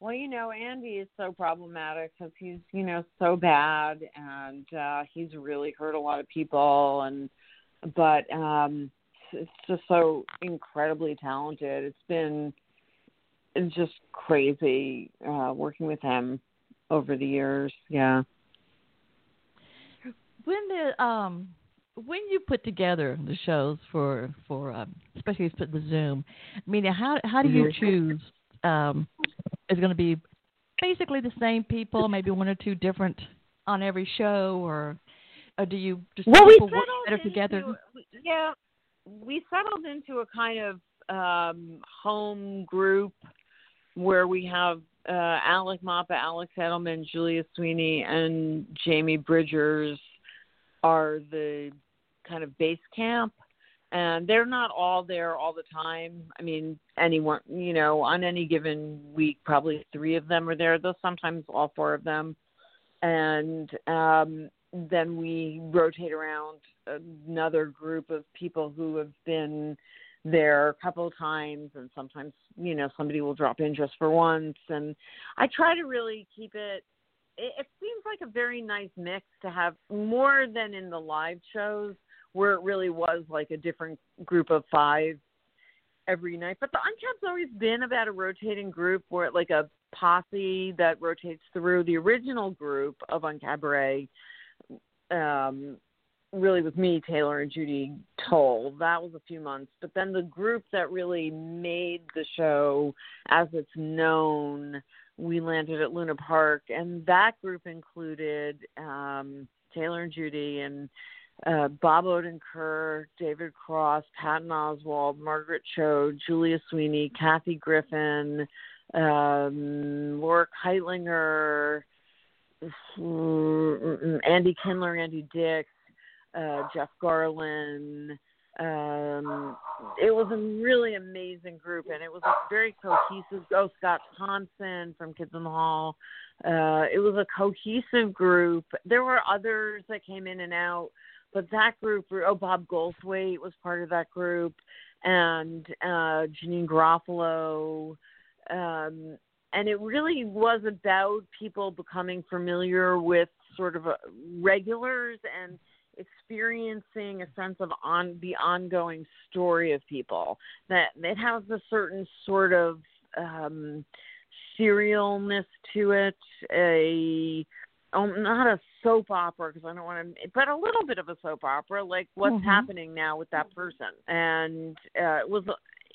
Well, you know, Andy is so problematic because he's, you know, so bad, and uh he's really hurt a lot of people, and but um it's just so incredibly talented. It's been it's just crazy uh working with him over the years. Yeah. when the um when you put together the shows for for um, especially for the Zoom, I mean, how how do you Mhm. choose? Um, is going to be basically the same people, maybe one or two different on every show, or or do you just well, we people work better together? Yeah, we settled into a kind of um, home group where we have uh, Alec Mapa, Alex Edelman, Julia Sweeney, and Jamie Bridgers are the kind of base camp. And they're not all there all the time. I mean, anyone, you know, on any given week, probably three of them are there, though sometimes all four of them. And um, then we rotate around another group of people who have been there a couple of times and sometimes you know somebody will drop in just for once. And i try to really keep it it, it seems like a very nice mix to have more than in the live shows where it really was like a different group of five every night. But the UnCab's always been about a rotating group where it like a posse that rotates through the original group of UnCabaret um really with me, Taylor and Judy Toll. That was a few months. But then the group that really made the show as it's known, we landed at Luna Park and that group included um Taylor and Judy and uh, Bob Odenkirk, David Cross, Patton Oswalt, Margaret Cho, Julia Sweeney, Kathy Griffin, um, Laura Kightlinger, Andy Kindler, Andy Dix, uh, Jeff Garlin. Um, it was a really amazing group, and it was a very cohesive. Oh, Scott Thompson from Kids in the Hall. Uh, it was a cohesive group. There were others that came in and out, but that group. Oh, Bob Goldthwait was part of that group, and uh, Janeane Garofalo. Um, and it really was about people becoming familiar with sort of a, regulars and experiencing a sense of on the ongoing story of people that it has a certain sort of um serialness to it a oh, not a soap opera because I don't want to, but a little bit of a soap opera, like what's Mhm. happening now with that person. And uh, it was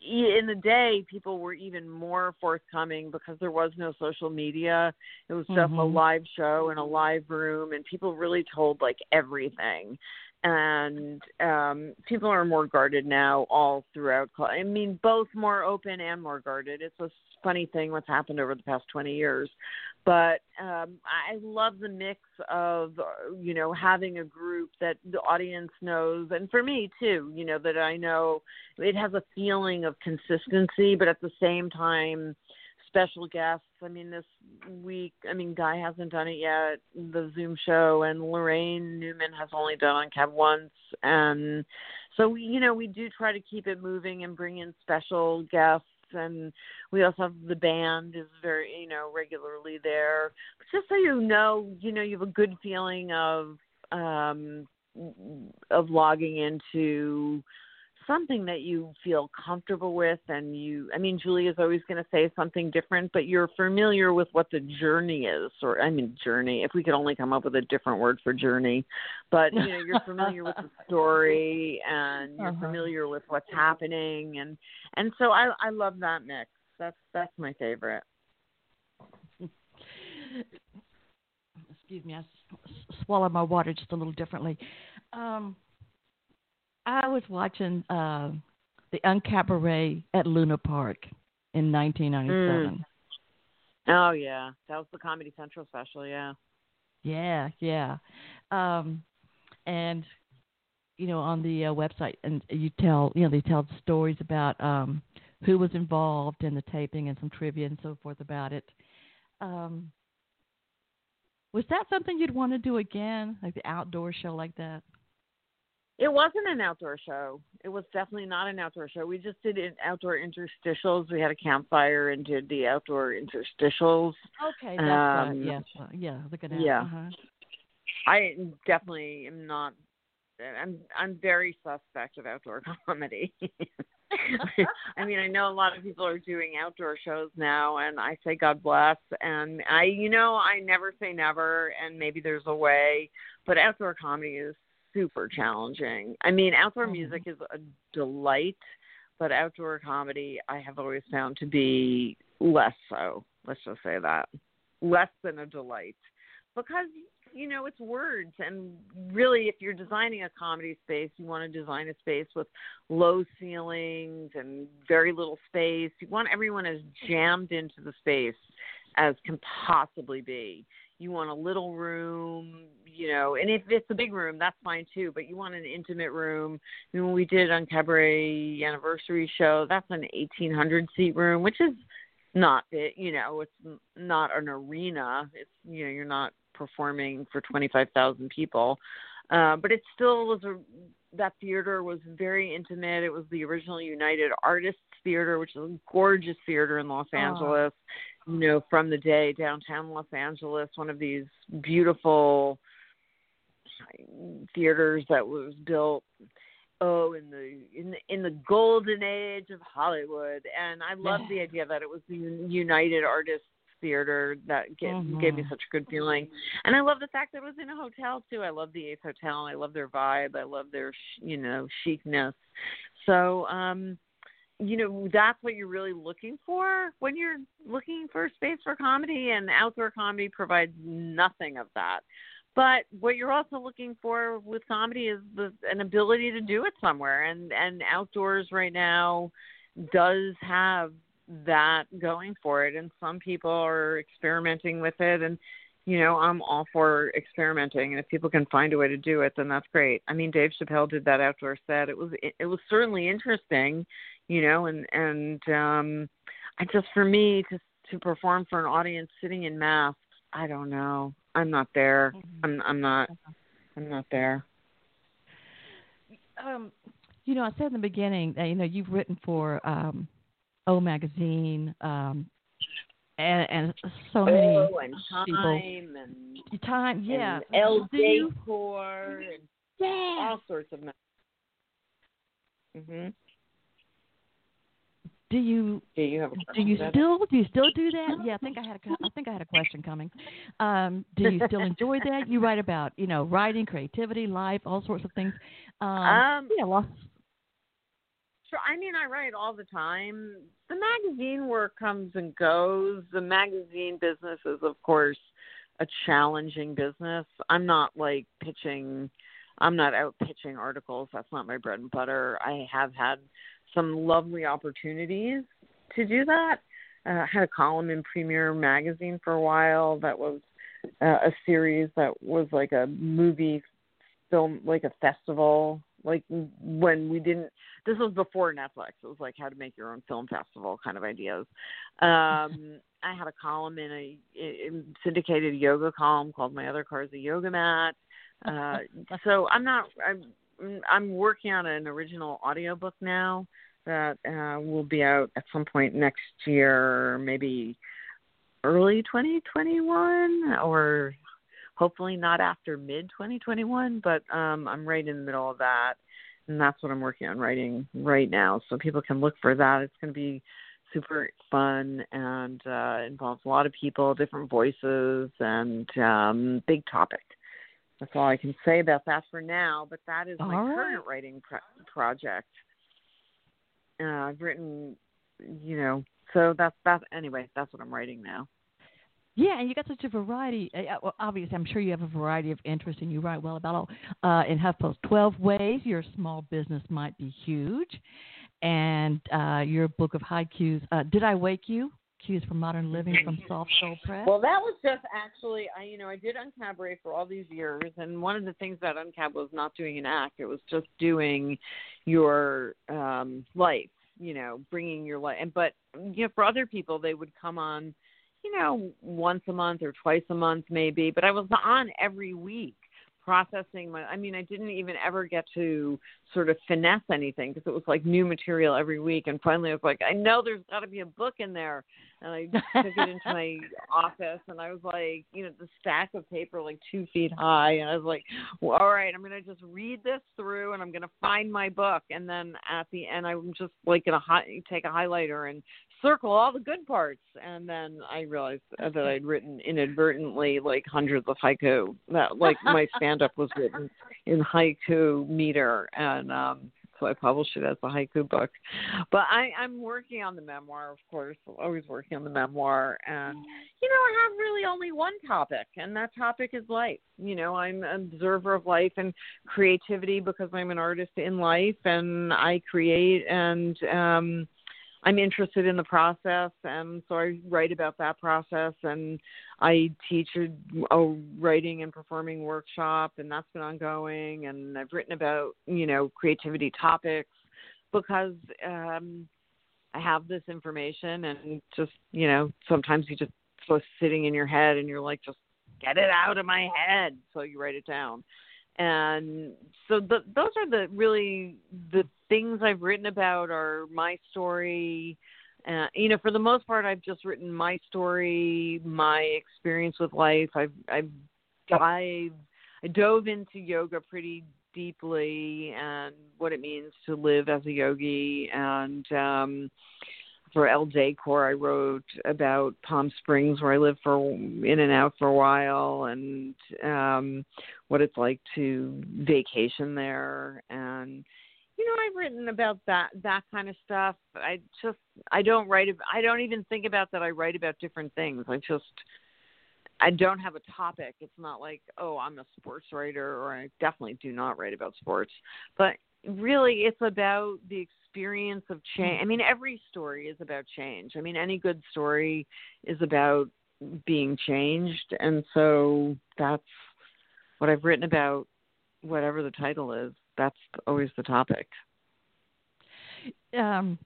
in the day, people were even more forthcoming because there was no social media. It was just a Mhm. live show in a live room, and people really told like everything. And um people are more guarded now, all throughout. I mean, both more open and more guarded. It's a funny thing what's happened over the past twenty years but um I love the mix of you know having a group that the audience knows and for me too you know that I know it has a feeling of consistency but at the same time special guests. I mean this week I mean Guy hasn't done it yet the Zoom show and Laraine Newman has only done UnCab once and so we, you know, we do try to keep it moving and bring in special guests and we also have the band is very you know regularly there. But just so you know you know you have a good feeling of um of logging into something that you feel comfortable with and you i mean julie is always going to say something different but you're familiar with what the journey is or i mean journey if we could only come up with a different word for journey. But you know you're familiar with the story and you're uh-huh. familiar with what's happening and and so i i love that mix. That's that's my favorite. Excuse me i swallowed my water just a little differently. Um I was watching uh, the UnCabaret at Luna Park in 1997. Mm. Oh yeah, that was the Comedy Central special. Yeah. Yeah, yeah, um, and you know on the uh, website, and you tell you know they tell stories about um, who was involved in the taping and some trivia and so forth about it. Um, was that something you'd want to do again, like the outdoor show like that? It wasn't an outdoor show. It was definitely not an outdoor show. We just did an outdoor interstitials. We had a campfire and did the outdoor interstitials. Okay, that's um, right. Uh, yeah. Look at that. Yeah. Uh-huh. I definitely am not. I'm I'm very suspect of outdoor comedy. I mean, I know a lot of people are doing outdoor shows now, and I say God bless. And I, you know, I never say never, and maybe there's a way, but outdoor comedy is super challenging. I mean, outdoor mm-hmm. music is a delight, but outdoor comedy I have always found to be less so. Let's just say that. Less than a delight. Because you know, it's words and really if you're designing a comedy space, you want to design a space with low ceilings and very little space. You want everyone as jammed into the space as can possibly be you want a little room, you know, and if it's a big room, that's fine too. But you want an intimate room. I mean, when we did UnCabaret anniversary show, that's an 1800 seat room, which is not it. You know, it's not an arena. It's you know, you're not performing for 25,000 people, uh, but it still was a that theater was very intimate. It was the original United Artists Theater, which is a gorgeous theater in Los Angeles. You know, from the day downtown Los Angeles, one of these beautiful theaters that was built oh in the in the in the golden age of Hollywood. And I love the idea that it was the United Artists Theater that get, mm-hmm. gave me such a good feeling. And I love the fact that it was in a hotel too. I love the Ace Hotel. I love their vibe. I love their you know chicness. So um you know that's what you're really looking for when you're looking for space for comedy and outdoor comedy provides nothing of that. But what you're also looking for with comedy is the, an ability to do it somewhere and and outdoors right now does have that going for it and some people are experimenting with it and you know i'm all for experimenting and if people can find a way to do it then that's great. I mean dave chappelle did that outdoor set. It was it, it was certainly interesting you know, and and um I just for me to to perform for an audience sitting in masks, I don't know. I'm not there. Mm-hmm. I'm I'm not I'm not there. Um you know, I said in the beginning that you know you've written for um O magazine um and, and so many oh, and time people. and time, yeah, and Elle Decor and yeah. all sorts of. Mhm. Do you do you have do you still do you still do that? Yeah, I think I had a I think I had a question coming. Um, do you still enjoy that? You write about you know writing, creativity, life, all sorts of things. Um, um yeah, well, sure. I mean, I write all the time. The magazine work comes and goes. The magazine business is, of course, a challenging business. I'm not like pitching. I'm not out pitching articles. That's not my bread and butter. I have had some lovely opportunities to do that. Uh, I had a column in Premiere Magazine for a while that was uh, a series that was like a movie film, like a festival. Like when we didn't, this was before Netflix. It was like how to make your own film festival kind of ideas. Um, I had a column in a in syndicated yoga column called "My Other Car Is a Yoga Mat." Uh, so I'm not. I'm I'm working on an original audiobook now that uh, will be out at some point next year, maybe early 2021 or hopefully not after mid 2021 but um i'm right in the middle of that. And that's what i'm working on writing right now. So people can look for that. It's going to be super fun and uh involves a lot of people different voices and um big topic that's all i can say about that for now but that is my right. current writing pro- project uh i've written you know so that's that anyway that's what i'm writing now Yeah, and you got such a variety. Uh, well, obviously, I'm sure you have a variety of interests, and you write well about all. Uh, in HuffPost, 12 ways your small business might be huge, and uh, your book of haikus. Uh, Did I wake you? Cues for Modern Living from Soft Soul Press. Well, that was just actually, I you know, I did UnCabaret for all these years, and one of the things about UnCab was not doing an act; it was just doing your um life, you know, bringing your life. And but you know, for other people, they would come on, you know, once a month or twice a month, maybe. But I was on every week processing my i mean i didn't even ever get to sort of finesse anything because it was like new material every week. And finally i was like i know there's got to be a book in there. And i took it into my office and i was like you know the stack of paper like two feet high. And i was like well, all right i'm going to just read this through and i'm going to find my book. And then at the end i'm just like going to hi- take a highlighter and circle all the good parts. And then i realized that i'd written inadvertently like hundreds of haiku that like my stand up was written in haiku meter. And um so i published it as a haiku book. But i i'm working on the memoir of course always working on the memoir. And you know i have really only one topic and that topic is life. You know i'm an observer of life and creativity because i'm an artist in life. And i create and um I'm interested in the process, and so I write about that process. And I teach a, a writing and performing workshop, and that's been ongoing. And I've written about you know creativity topics because um, I have this information, and just you know sometimes you just so sitting in your head, and you're like just get it out of my head, so you write it down and so the, those are the really the things I've written about are my story. Uh, you know, for the most part, I've just written my story, my experience with life. I've I've I dove into yoga pretty deeply and what it means to live as a yogi and um for Elle Decor, I wrote about Palm Springs, where I lived for in and out for a while, and um, what it's like to vacation there. And you know, I've written about that that kind of stuff. I just I don't write. I don't even think about that. I write about different things. I just I don't have a topic. It's not like oh I'm a sports writer, or I definitely do not write about sports. But really, it's about the experience of change. I mean, every story is about change. I mean, any good story is about being changed. And so that's what I've written about, whatever the title is. That's always the topic. Um,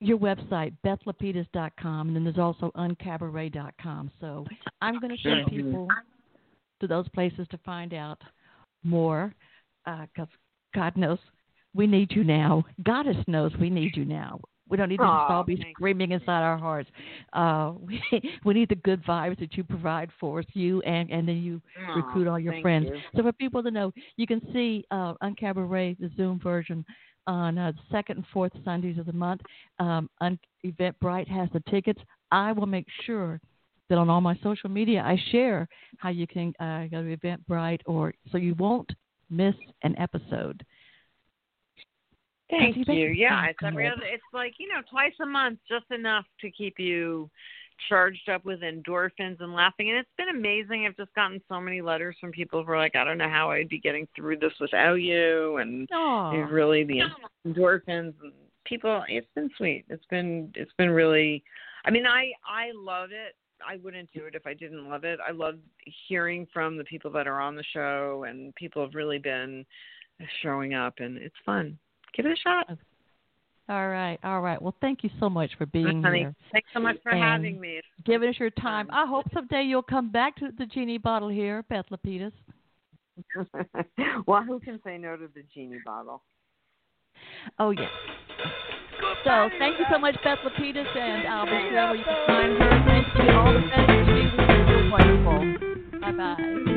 your website, bethlapides.com, and then there's also uncabaret.com. So I'm going to send people to those places to find out more because uh, God knows we need you now. Goddess knows we need you now. We don't need to Aww, all be screaming inside our hearts. Uh, we we need the good vibes that you provide for us, you and and then you Aww, recruit all your friends. you. So for people to know, you can see uh, UnCabaret, the Zoom version, on uh, the second and fourth Sundays of the month. Um, Un- Eventbrite has the tickets. I will make sure that on all my social media I share how you can uh, go to Eventbrite or so you won't miss an episode. Thank you think you. it's Yeah, it's every other, it's like you know twice a month, just enough to keep you charged up with endorphins and laughing. And it's been amazing. I've just gotten so many letters from people who are like, I don't know how I'd be getting through this without you, and Aw. it's really the endorphins. And people, it's been sweet. It's been it's been really. I mean, I I love it. I wouldn't do it if I didn't love it. I love hearing from the people that are on the show, and people have really been showing up, and it's fun. Give it a shot. All right, all right. Well, thank you so much for being Honey, here, thanks so much for And having me. giving us your time. Um, I hope someday you'll come back to the genie bottle here, Beth Lapides. well, who can say no to the genie bottle? Oh yes. So thank you so much, Beth Lapides, and I'll be sure you can find her. Thank you. All the best. She was wonderful. Bye bye.